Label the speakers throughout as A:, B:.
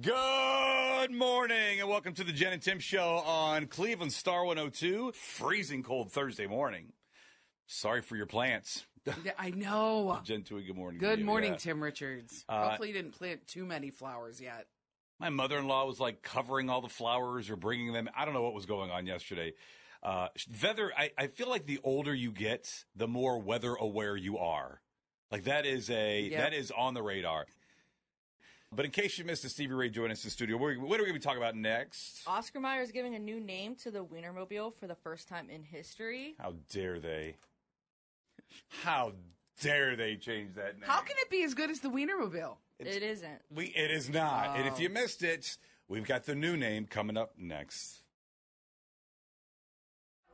A: Good morning and welcome to the Jen and Tim show on Cleveland Star 102. Freezing cold Thursday morning. Sorry for your plants.
B: I know.
A: Jen Tui, good morning.
B: Good morning,
A: Yeah.
B: Tim Richards.
A: Uh,
B: Hopefully, you didn't plant too many flowers yet.
A: My mother-in-law was like covering all the flowers or bringing them. I don't know what was going on yesterday. Uh, weather. I, I feel like the older you get, the more weather aware you are. Like that is a
B: Yep.
A: that is on the radar. But in case you missed it, Stevie Ray joined us in the studio. What are, what we going to be talking about next?
C: Oscar Mayer is giving a new name to the Wienermobile for the first time in history.
A: How dare they? How dare they change that name?
B: How can it be as good as the Wienermobile?
C: it isn't.
A: we? It is not. And if
B: Oh.
A: you missed it, we've got the new name coming up next.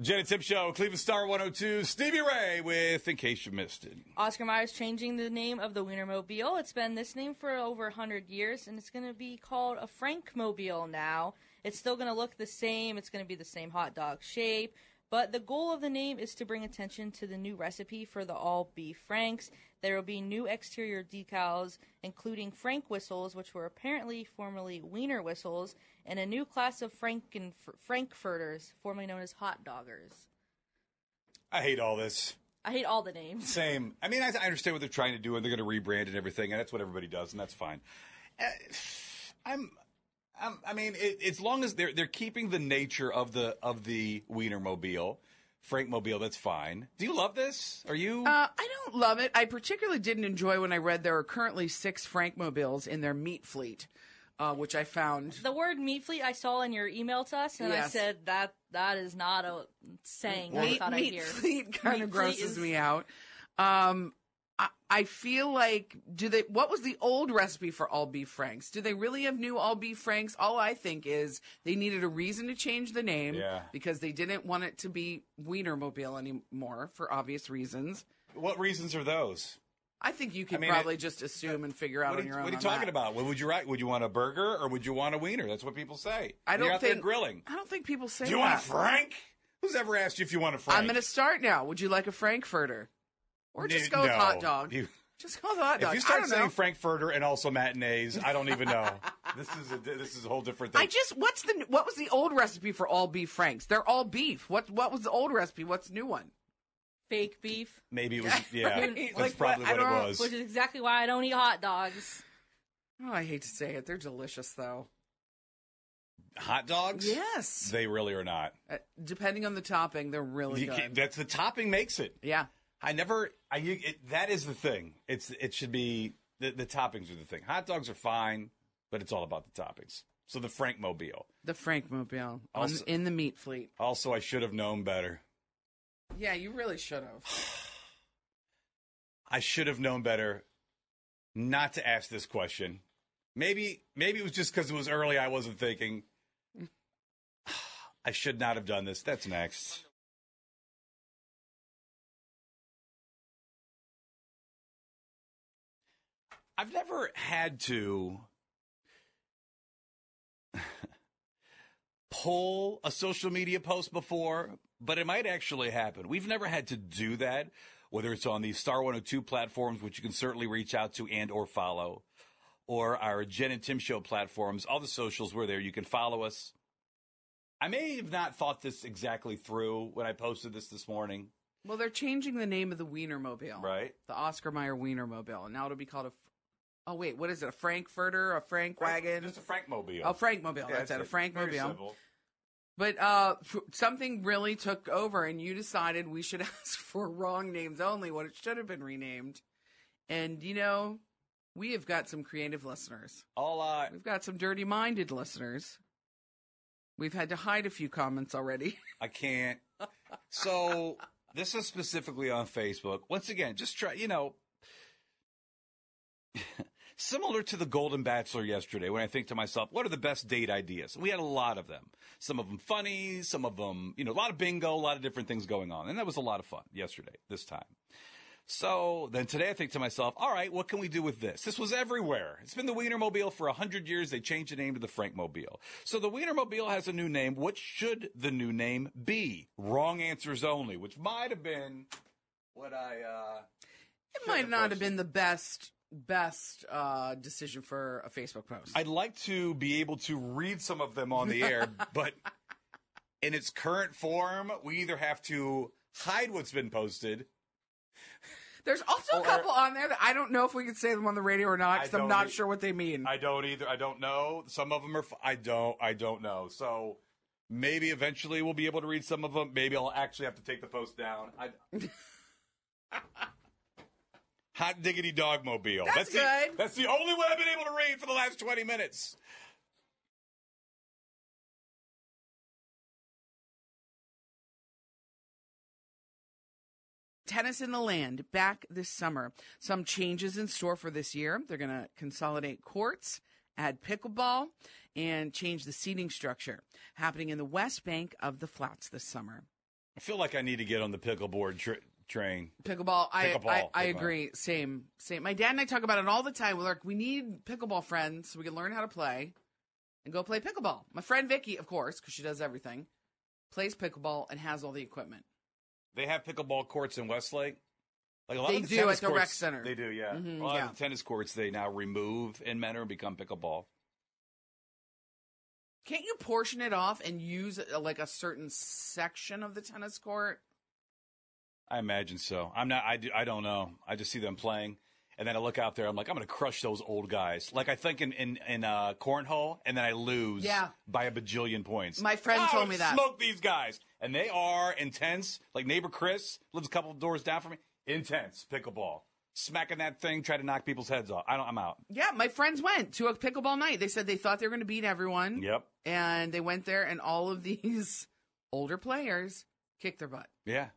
A: Jen Tim Show, Cleveland Star 102, Stevie Ray with In Case You Missed It.
C: Oscar Mayer is changing the name of the Wienermobile. It's been this name for over 100 years, and it's going to be called a Frankmobile now. It's still going to look the same. It's going to be the same hot dog shape. But the goal of the name is to bring attention to the new recipe for the all beef Franks. There will be new exterior decals, including Frank whistles, which were apparently formerly Wiener whistles, and a new class of Franken- Frankfurters, formerly known as hot doggers.
A: I hate all this.
C: I hate all the names.
A: Same. I mean, I, I understand what they're trying to do, and they're going to rebrand and everything, and that's what everybody does, and that's fine. Uh, I'm, I'm, I mean, it, as long as they're they're keeping the nature of the of the Wienermobile, Frankmobile, that's fine. Do you love this? Are you?
B: Uh, I don't love it. I particularly didn't enjoy when I read there are currently six Frankmobiles in their meat fleet, uh, which I found.
C: The word meat fleet I saw in your email to us, and I said that that is not a saying I
B: meat,
C: I
B: meat
C: hear.
B: fleet kind
C: Meat
B: of grosses
C: is-
B: me out. Um, I, I feel like do they? What was the old recipe for all beef franks? Do they really have new all beef franks? All I think is they needed a reason to change the name
A: Yeah.
B: because they didn't want it to be Wienermobile anymore for obvious reasons.
A: what reasons are those?
B: I think you could
A: mean,
B: probably
A: it-
B: just uh, assume and figure out
A: are,
B: on your own.
A: what are you talking
B: that.
A: about? What would you write? Would you want a burger or would you want a wiener? That's what people say.
B: I don't think
A: grilling.
B: I don't think people say
A: Do you
B: that.
A: want a Frank? Who's ever asked you if you want a Frank?
B: I'm going to start now. Would you like a Frankfurter, or just
A: N-
B: go with hot dog?
A: You-
B: Just go with hot dog.
A: If you
B: I
A: start
B: don't
A: saying
B: know.
A: Frankfurter and also matinees, I don't even know. this is a this is a whole different thing.
B: I just what's the what was the old recipe for all beef franks? They're all beef. What what was the old recipe? What's the new one?
C: Fake beef,
A: Maybe it was yeah.
B: Right?
A: That's
B: Like,
A: probably
B: what-
A: what, it was.
C: which is exactly why I don't eat hot dogs.
B: Oh, I hate to say it. They're delicious though.
A: Hot dogs?
B: Yes.
A: They really are not.
B: Uh, depending on the topping, they're really
A: You
B: good.
A: that's the topping makes it.
B: yeah.
A: I never. I you, it, that is the thing. It's it should be the, the toppings are the thing. Hot dogs are fine, but it's all about the toppings. So the Frank Mobile.
B: The Frank Mobile
A: Also-
B: in the meat fleet.
A: Also, I should have known better.
B: Yeah, you really should have.
A: I should have known better not to ask this question. Maybe maybe it was just because it was early. I wasn't thinking. I should not have done this. That's next. I've never had to pull a social media post before, but it might actually happen. We've never had to do that, whether it's on the Star 102 platforms, which you can certainly reach out to and or follow, or our Jen and Tim Show platforms. All the socials, we're there. You can follow us. I may have not thought this exactly through when I posted this this morning,
B: Well, they're changing the name of the Wienermobile.
A: right?
B: The Oscar Mayer Wienermobile. And now it'll be called a. Oh, wait. What is it? A Frankfurter? A Frank wagon?
A: Just a Frankmobile.
B: Oh, Frankmobile.
A: Yeah,
B: that's it. A
A: it. Very
B: Frankmobile. But uh, f- something really took over, and you decided we should ask for wrong names only, what it should have been renamed. And, you know, we have got some creative listeners.
A: All
B: We've got some dirty minded listeners. We've had to hide a few comments already.
A: I can't. So this is specifically on Facebook. Once again, just try, you know, similar to the Golden Bachelor yesterday when I think to myself, what are the best date ideas? We had a lot of them. Some of them funny, some of them, you know, a lot of bingo, a lot of different things going on. And that was a lot of fun yesterday, this time. So then today I think to myself, all right, what can we do with this? This was everywhere. It's been the Wienermobile for a hundred years. They changed the name to the Frankmobile. So the Wienermobile has a new name. What should the new name be? Wrong answers only, which might have been what I, uh,
B: It might not have been the best best uh, decision for a Facebook post.
A: I'd like to be able to read some of them on the air, but in its current form, we either have to hide what's been posted.
B: There's also a couple on there that I don't know if we can say them on the radio or not because I'm not
A: e-
B: sure what they mean.
A: I don't either. I don't know. Some of them are. f- I don't. I don't know. So maybe eventually we'll be able to read some of them. Maybe I'll actually have to take the post down. I, Hot diggity dogmobile.
B: That's
A: the,
B: good.
A: That's the only one I've been able to read for the last twenty minutes.
B: Tennis in the Land back this summer. Some changes in store for this year. They're going to consolidate courts, add pickleball, and change the seating structure. Happening in the West Bank of the Flats this summer.
A: I feel like I need to get on the pickleboard tr- train.
B: Pickleball, I,
A: Pickleball,
B: I, I
A: pickleball.
B: agree. Same, same. My dad and I talk about it all the time. We're like, we need pickleball friends so we can learn how to play and go play pickleball. My friend Vicky, of course, because she does everything, plays pickleball and has all the equipment.
A: They have pickleball courts in Westlake. Like a lot
B: They
A: of the
B: do at the rec
A: courts-
B: center.
A: They do, yeah.
B: Mhm,
A: a lot
B: yeah.
A: of the tennis courts they now remove in Mentor and become pickleball.
B: Can't you portion it off and use like a certain section of the tennis court?
A: I imagine so. I'm not. I do. I don't know. I just see them playing, and then I look out there. I'm like, I'm going to crush those old guys. Like I think in in, in uh, cornhole, and then I lose.
B: Yeah.
A: by a bajillion points.
B: My friend told me that.
A: Smoke these guys, and they are intense. Like neighbor Chris lives a couple of doors down from me. Intense pickleball, smacking that thing, try to knock people's heads off. I don't. I'm out.
B: Yeah, my friends went to a pickleball night. They said they thought they were going to beat everyone.
A: Yep.
B: And they went there, and all of these older players kicked their butt.
A: Yeah.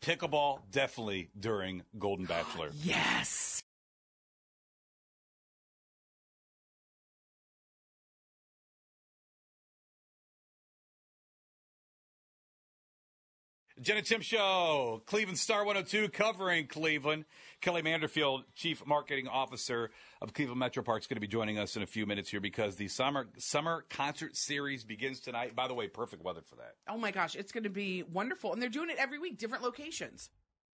A: Pickleball definitely during Golden Bachelor.
B: Yes.
A: Jen and Tim Show, Cleveland Star 102, covering Cleveland. Kelly Manderfield, Chief Marketing Officer of Cleveland Metro Parks, going to be joining us in a few minutes here because the summer summer concert series begins tonight. By the way, perfect weather for that.
B: Oh my gosh, it's going to be wonderful. And they're doing it every week, different locations.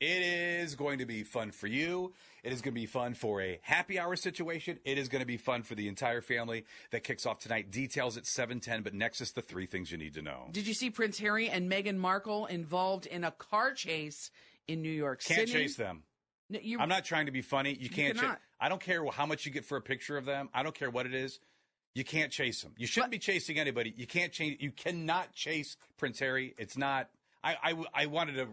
A: It is going to be fun for you. It is going to be fun for a happy hour situation. It is going to be fun for the entire family. That kicks off tonight. Details at 710, but next is the three things you need to know.
B: Did you see Prince Harry and Meghan Markle involved in a car chase in New York City?
A: Can't chase them.
B: No, you,
A: I'm not trying to be funny. You can't. I don't care how much you get for a picture of them. I don't care what it is. You can't chase them. You shouldn't
B: But-
A: be chasing anybody. You can't change. You cannot chase Prince Harry. It's not. I, I I wanted to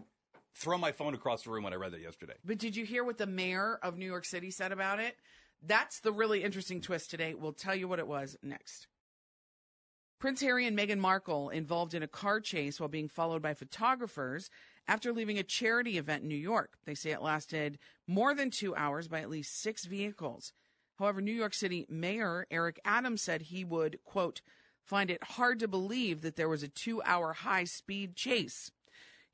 A: throw my phone across the room when I read that yesterday.
B: But did you hear what the mayor of New York City said about it? That's the really interesting twist today. We'll tell you what it was next. Prince Harry and Meghan Markle involved in a car chase while being followed by photographers after leaving a charity event in New York. They say it lasted more than two hours by at least six vehicles. However, New York City Mayor Eric Adams said he would, quote, find it hard to believe that there was a two hour high speed chase.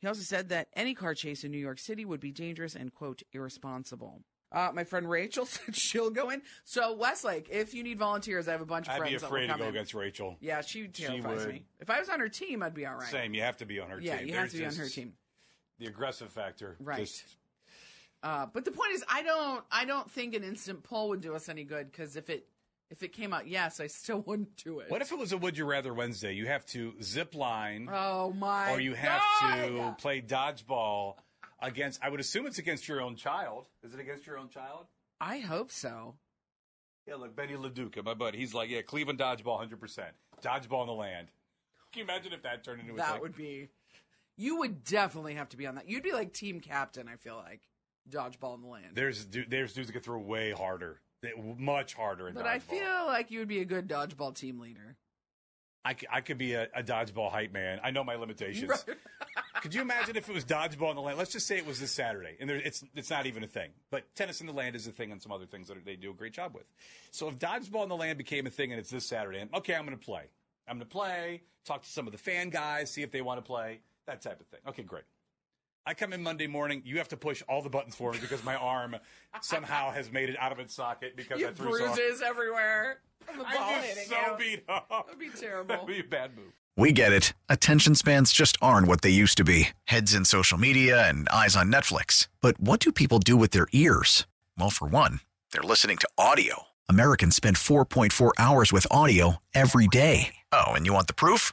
B: He also said that any car chase in New York City would be dangerous and, quote, irresponsible. Uh, my friend Rachel said she'll go in. So, Westlake, if you need volunteers, I have a bunch of
A: I'd be
B: friends that
A: afraid
B: will
A: to go
B: in.
A: against Rachel.
B: Yeah, she terrifies
A: would.
B: me. If I was on her team, I'd be all right.
A: Same. You have to be on her
B: Yeah,
A: team.
B: you have
A: There's
B: to be on her team.
A: The aggressive factor.
B: Right.
A: Just,
B: Uh, but the point is, I don't, I don't think an instant poll would do us any good because if it, if it came out yes, I still wouldn't do it.
A: what if it was a Would You Rather Wednesday? You have to zip line.
B: Oh my!
A: or you have
B: God!
A: to play dodgeball against. I would assume it's against your own child. Is it against your own child?
B: I hope so.
A: Yeah, look, Benny LaDuca, my buddy. He's like, yeah, Cleveland dodgeball, hundred percent. Dodgeball in the land. Can you imagine if that turned into
B: That
A: thing?
B: would be. You would definitely have to be on that. You'd be like team captain. I feel like dodgeball in the land.
A: There's there's dudes that could throw way harder, Much harder in
B: but
A: dodgeball.
B: I feel like you would be a good dodgeball team leader.
A: I, I could be a, a dodgeball hype man. I know my limitations.
B: Right.
A: Could you imagine if it was dodgeball in the land? Let's just say it was this Saturday, and there, it's it's not even a thing. But tennis in the land is a thing, and some other things that they do a great job with. So if dodgeball in the land became a thing, and it's this Saturday, and okay, I'm going to play. I'm going to play. Talk to some of the fan guys, see if they want to play. That type of thing. Okay, great. I come in Monday morning. You have to push all the buttons for me because my arm somehow has made it out of its socket because
B: You
A: I
B: have
A: threw so.
B: bruises everywhere from the ball
A: I'm just so
B: you.
A: beat up.
B: That'd be terrible.
A: That'd be a bad move.
D: We get it. Attention spans just aren't what they used to be heads in social media and eyes on Netflix. But what do people do with their ears? Well, for one, they're listening to audio. Americans spend 4.4 hours with audio every day. Oh, and you want the proof?